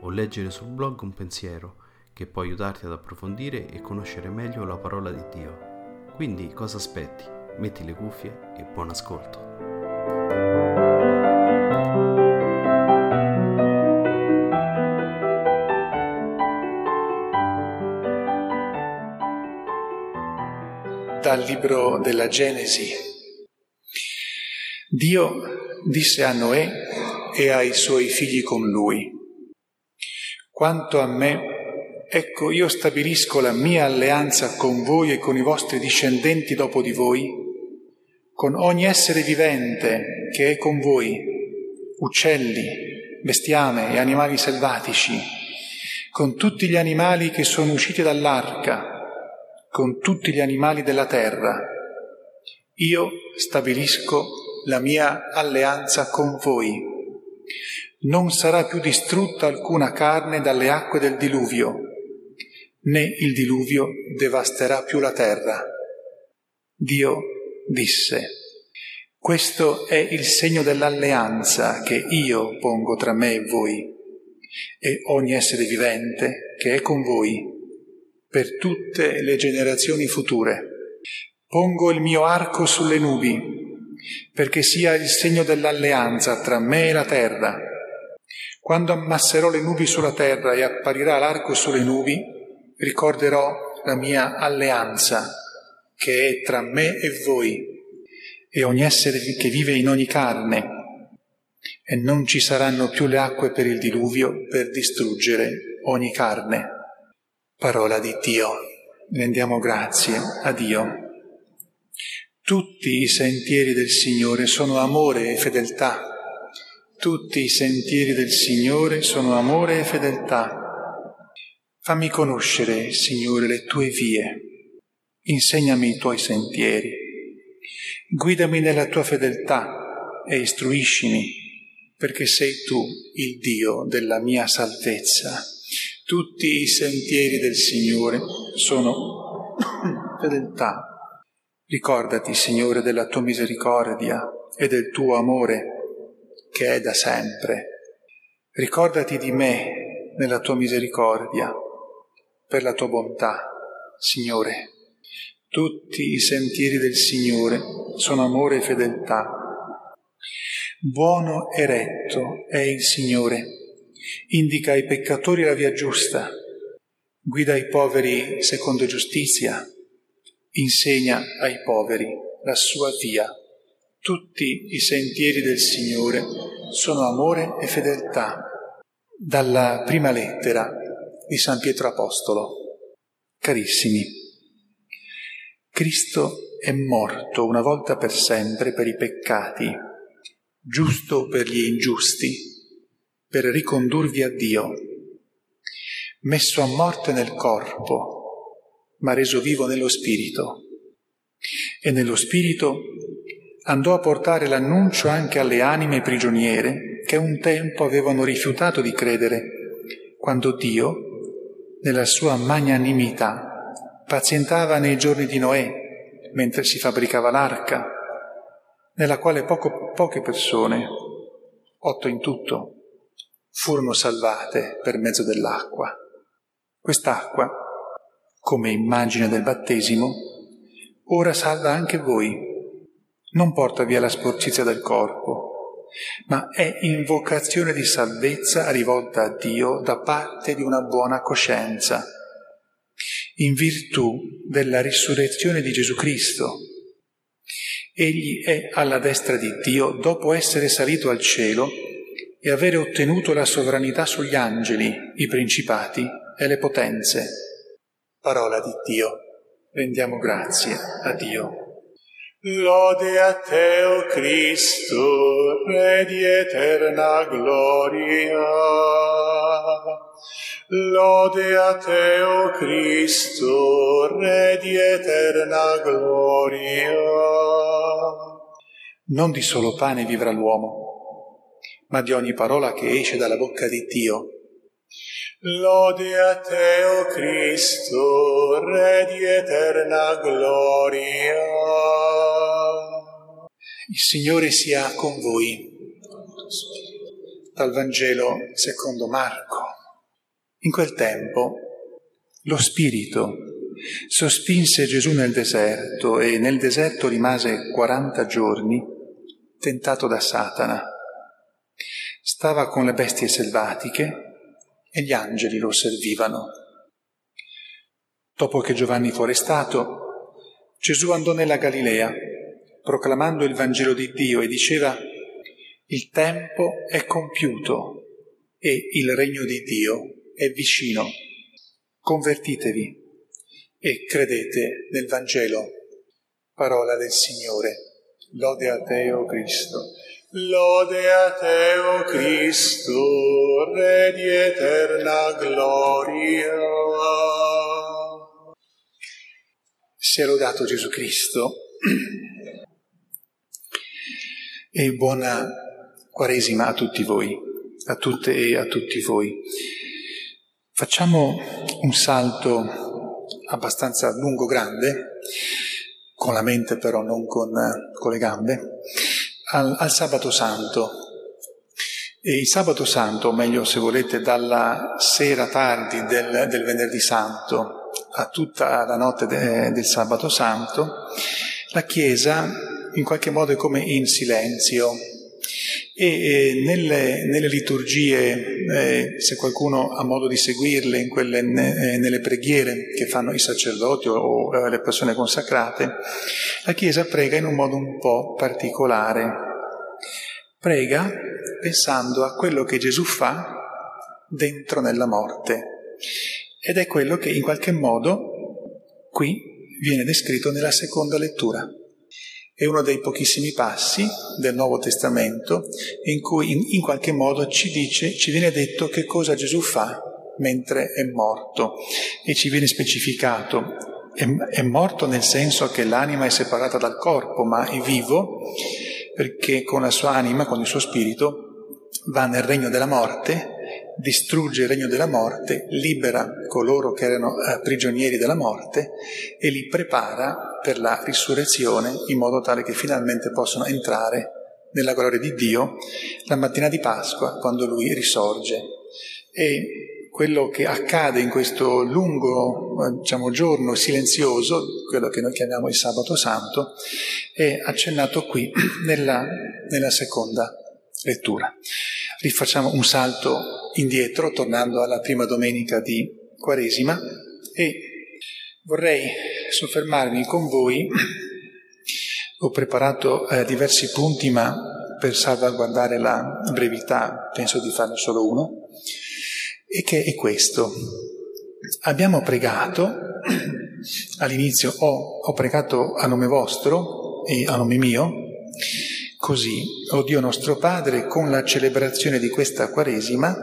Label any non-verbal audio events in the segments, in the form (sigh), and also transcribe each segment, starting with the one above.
o leggere sul blog un pensiero che può aiutarti ad approfondire e conoscere meglio la parola di Dio. Quindi cosa aspetti? Metti le cuffie e buon ascolto. Dal libro della Genesi. Dio disse a Noè e ai suoi figli con lui, quanto a me, ecco io stabilisco la mia alleanza con voi e con i vostri discendenti dopo di voi, con ogni essere vivente che è con voi, uccelli, bestiame e animali selvatici, con tutti gli animali che sono usciti dall'arca, con tutti gli animali della terra. Io stabilisco la mia alleanza con voi non sarà più distrutta alcuna carne dalle acque del diluvio, né il diluvio devasterà più la terra. Dio disse, questo è il segno dell'alleanza che io pongo tra me e voi e ogni essere vivente che è con voi per tutte le generazioni future. Pongo il mio arco sulle nubi perché sia il segno dell'alleanza tra me e la terra quando ammasserò le nubi sulla terra e apparirà l'arco sulle nubi, ricorderò la mia alleanza che è tra me e voi e ogni essere che vive in ogni carne, e non ci saranno più le acque per il diluvio per distruggere ogni carne. Parola di Dio. Rendiamo grazie a Dio. Tutti i sentieri del Signore sono amore e fedeltà tutti i sentieri del Signore sono amore e fedeltà. Fammi conoscere, Signore, le tue vie. Insegnami i tuoi sentieri. Guidami nella tua fedeltà e istruiscimi, perché sei tu il Dio della mia salvezza. Tutti i sentieri del Signore sono (coughs) fedeltà. Ricordati, Signore, della tua misericordia e del tuo amore che è da sempre. Ricordati di me nella tua misericordia, per la tua bontà, Signore. Tutti i sentieri del Signore sono amore e fedeltà. Buono e retto è il Signore, indica ai peccatori la via giusta, guida i poveri secondo giustizia, insegna ai poveri la sua via. Tutti i sentieri del Signore sono amore e fedeltà. Dalla prima lettera di San Pietro Apostolo. Carissimi, Cristo è morto una volta per sempre per i peccati, giusto per gli ingiusti, per ricondurvi a Dio, messo a morte nel corpo, ma reso vivo nello spirito. E nello spirito andò a portare l'annuncio anche alle anime prigioniere che un tempo avevano rifiutato di credere, quando Dio, nella sua magnanimità, pazientava nei giorni di Noè, mentre si fabbricava l'arca, nella quale poco, poche persone, otto in tutto, furono salvate per mezzo dell'acqua. Quest'acqua come immagine del battesimo, ora salva anche voi. Non porta via la sporcizia del corpo, ma è invocazione di salvezza rivolta a Dio da parte di una buona coscienza, in virtù della risurrezione di Gesù Cristo. Egli è alla destra di Dio dopo essere salito al cielo e avere ottenuto la sovranità sugli angeli, i principati e le potenze. Parola di Dio. Rendiamo grazie a Dio. Lode a te, o Cristo, Re di eterna gloria. Lode a te, o Cristo, Re di eterna gloria. Non di solo pane vivrà l'uomo, ma di ogni parola che esce dalla bocca di Dio. Lode a te, o Cristo, Re di eterna gloria. Il Signore sia con voi. Dal Vangelo secondo Marco. In quel tempo lo Spirito sospinse Gesù nel deserto e nel deserto rimase 40 giorni tentato da Satana Stava con le bestie selvatiche e gli angeli lo servivano. Dopo che Giovanni fu arrestato, Gesù andò nella Galilea, proclamando il Vangelo di Dio e diceva, il tempo è compiuto e il regno di Dio è vicino. Convertitevi e credete nel Vangelo. Parola del Signore. Lode a te, o Cristo. Lode a te, o Cristo, Re di eterna gloria. Sia lodato Gesù Cristo (clears throat) e buona Quaresima a tutti voi, a tutte e a tutti voi. Facciamo un salto abbastanza lungo, grande, con la mente però non con, con le gambe, al, al sabato santo. E il sabato santo, o meglio se volete dalla sera tardi del, del venerdì santo a tutta la notte de, del sabato santo, la Chiesa in qualche modo è come in silenzio, e eh, nelle, nelle, liturgie, eh, se qualcuno ha modo di seguirle, in quelle, eh, nelle preghiere che fanno i sacerdoti o, o le persone consacrate, la Chiesa prega in un modo un po' particolare. Prega pensando a quello che Gesù fa dentro nella morte. Ed è quello che in qualche modo qui viene descritto nella seconda lettura. È uno dei pochissimi passi del Nuovo Testamento in cui in, in qualche modo ci dice, ci viene detto che cosa Gesù fa mentre è morto e ci viene specificato. È, è morto nel senso che l'anima è separata dal corpo, ma è vivo perché con la sua anima, con il suo spirito, va nel regno della morte distrugge il regno della morte, libera coloro che erano eh, prigionieri della morte e li prepara per la risurrezione in modo tale che finalmente possano entrare nella gloria di Dio la mattina di Pasqua quando lui risorge. E quello che accade in questo lungo diciamo, giorno silenzioso, quello che noi chiamiamo il sabato santo, è accennato qui (clears throat) nella, nella seconda lettura. Rifacciamo un salto indietro, tornando alla prima domenica di Quaresima, e vorrei soffermarmi con voi. Ho preparato eh, diversi punti, ma per salvaguardare la brevità penso di farne solo uno, e che è questo. Abbiamo pregato, all'inizio ho, ho pregato a nome vostro e a nome mio, Così, o Dio nostro Padre, con la celebrazione di questa Quaresima,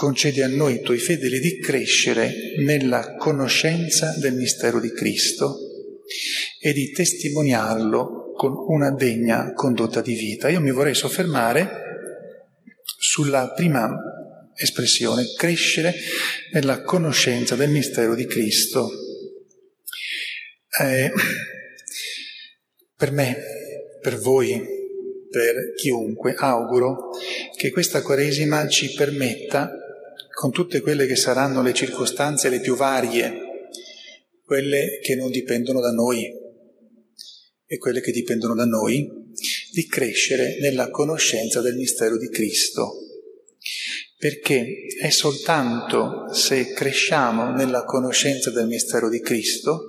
concede a noi, tuoi fedeli, di crescere nella conoscenza del mistero di Cristo e di testimoniarlo con una degna condotta di vita. Io mi vorrei soffermare sulla prima espressione, crescere nella conoscenza del mistero di Cristo. Eh, per me per voi, per chiunque, auguro che questa Quaresima ci permetta, con tutte quelle che saranno le circostanze le più varie quelle che non dipendono da noi e quelle che dipendono da noi, di crescere nella conoscenza del mistero di Cristo. Perché è soltanto se cresciamo nella conoscenza del mistero di Cristo,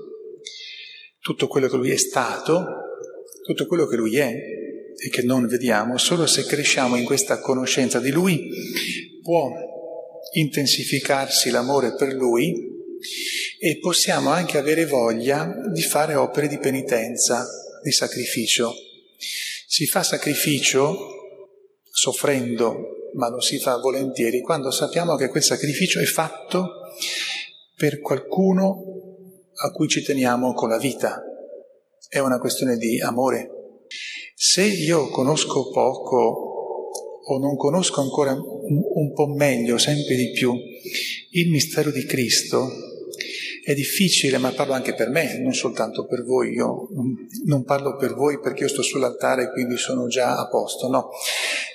tutto quello che Lui è stato, tutto quello che Lui è e che non vediamo, solo se cresciamo in questa conoscenza di Lui può intensificarsi l'amore per Lui e possiamo anche avere voglia di fare opere di penitenza, di sacrificio. Si fa sacrificio soffrendo, ma lo si fa volentieri quando sappiamo che quel sacrificio è fatto per qualcuno a cui ci teniamo con la vita. È una questione di amore. Se io conosco poco o non conosco ancora un po' meglio, sempre di più, il mistero di Cristo, è difficile, ma parlo anche per me, non soltanto per voi. Io non parlo per voi perché io sto sull'altare e quindi sono già a posto, no.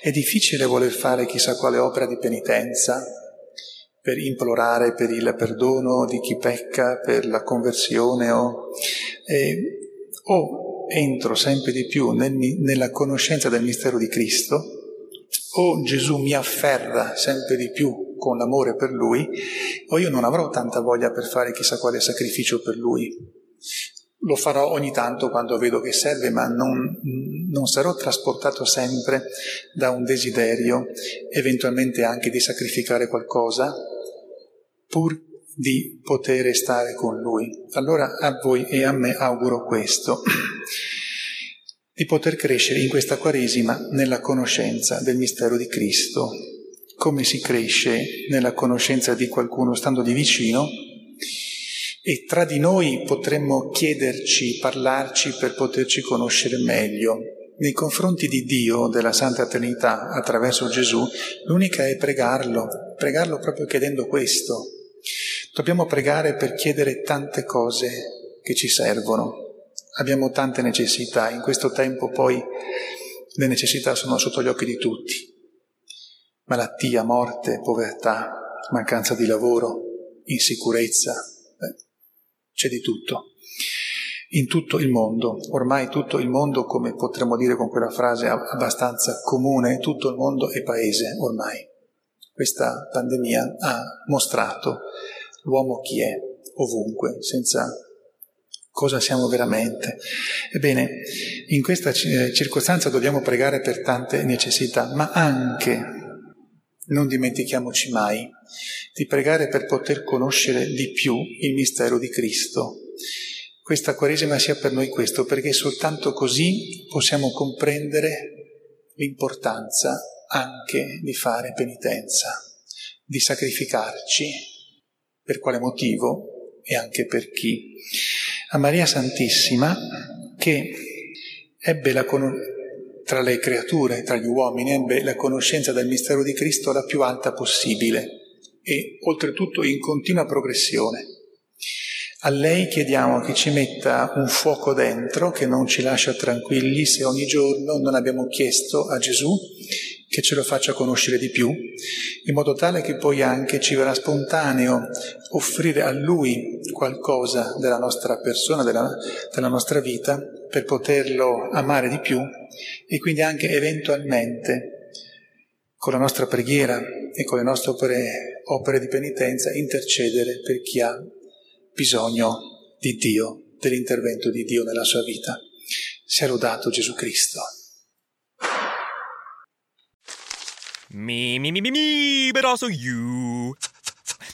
È difficile voler fare chissà quale opera di penitenza per implorare per il perdono di chi pecca, per la conversione o, eh, o entro sempre di più nel, nella conoscenza del mistero di Cristo o Gesù mi afferra sempre di più con l'amore per lui, o io non avrò tanta voglia per fare chissà quale sacrificio per lui. Lo farò ogni tanto quando vedo che serve, ma non, non sarò trasportato sempre da un desiderio, eventualmente anche di sacrificare qualcosa, pur di poter stare con lui. Allora a voi e a me auguro questo di poter crescere in questa Quaresima nella conoscenza del mistero di Cristo, come si cresce nella conoscenza di qualcuno stando di vicino e tra di noi potremmo chiederci, parlarci per poterci conoscere meglio. Nei confronti di Dio, della Santa Trinità, attraverso Gesù, l'unica è pregarlo, pregarlo proprio chiedendo questo. Dobbiamo pregare per chiedere tante cose che ci servono. Abbiamo tante necessità, in questo tempo poi le necessità sono sotto gli occhi di tutti malattia, morte, povertà, mancanza di lavoro, insicurezza, Beh, c'è di tutto. In tutto il mondo, ormai tutto il mondo, come potremmo dire con quella frase abbastanza comune, tutto il mondo è paese ormai. Questa pandemia ha mostrato l'uomo chi è, ovunque, senza cosa siamo veramente. Ebbene, in questa circostanza dobbiamo pregare per tante necessità, ma anche non dimentichiamoci mai di pregare per poter conoscere di più il mistero di Cristo. Questa Quaresima sia per noi questo, perché soltanto così possiamo comprendere l'importanza anche di fare penitenza, di sacrificarci, per quale motivo e anche per chi. A Maria Santissima, che ebbe la conoscenza, tra le creature, tra gli uomini, ebbe la conoscenza del mistero di Cristo la più alta possibile e oltretutto in continua progressione. A lei chiediamo che ci metta un fuoco dentro che non ci lascia tranquilli se ogni giorno non abbiamo chiesto a Gesù che ce lo faccia conoscere di più, in modo tale che poi anche ci verrà spontaneo offrire a Lui qualcosa della nostra persona, della, della nostra vita, per poterlo amare di più e quindi anche eventualmente con la nostra preghiera e con le nostre opere, opere di penitenza intercedere per chi ha bisogno di Dio, dell'intervento di Dio nella sua vita. Sia lodato Gesù Cristo. Me, me, me, me, me, but also you.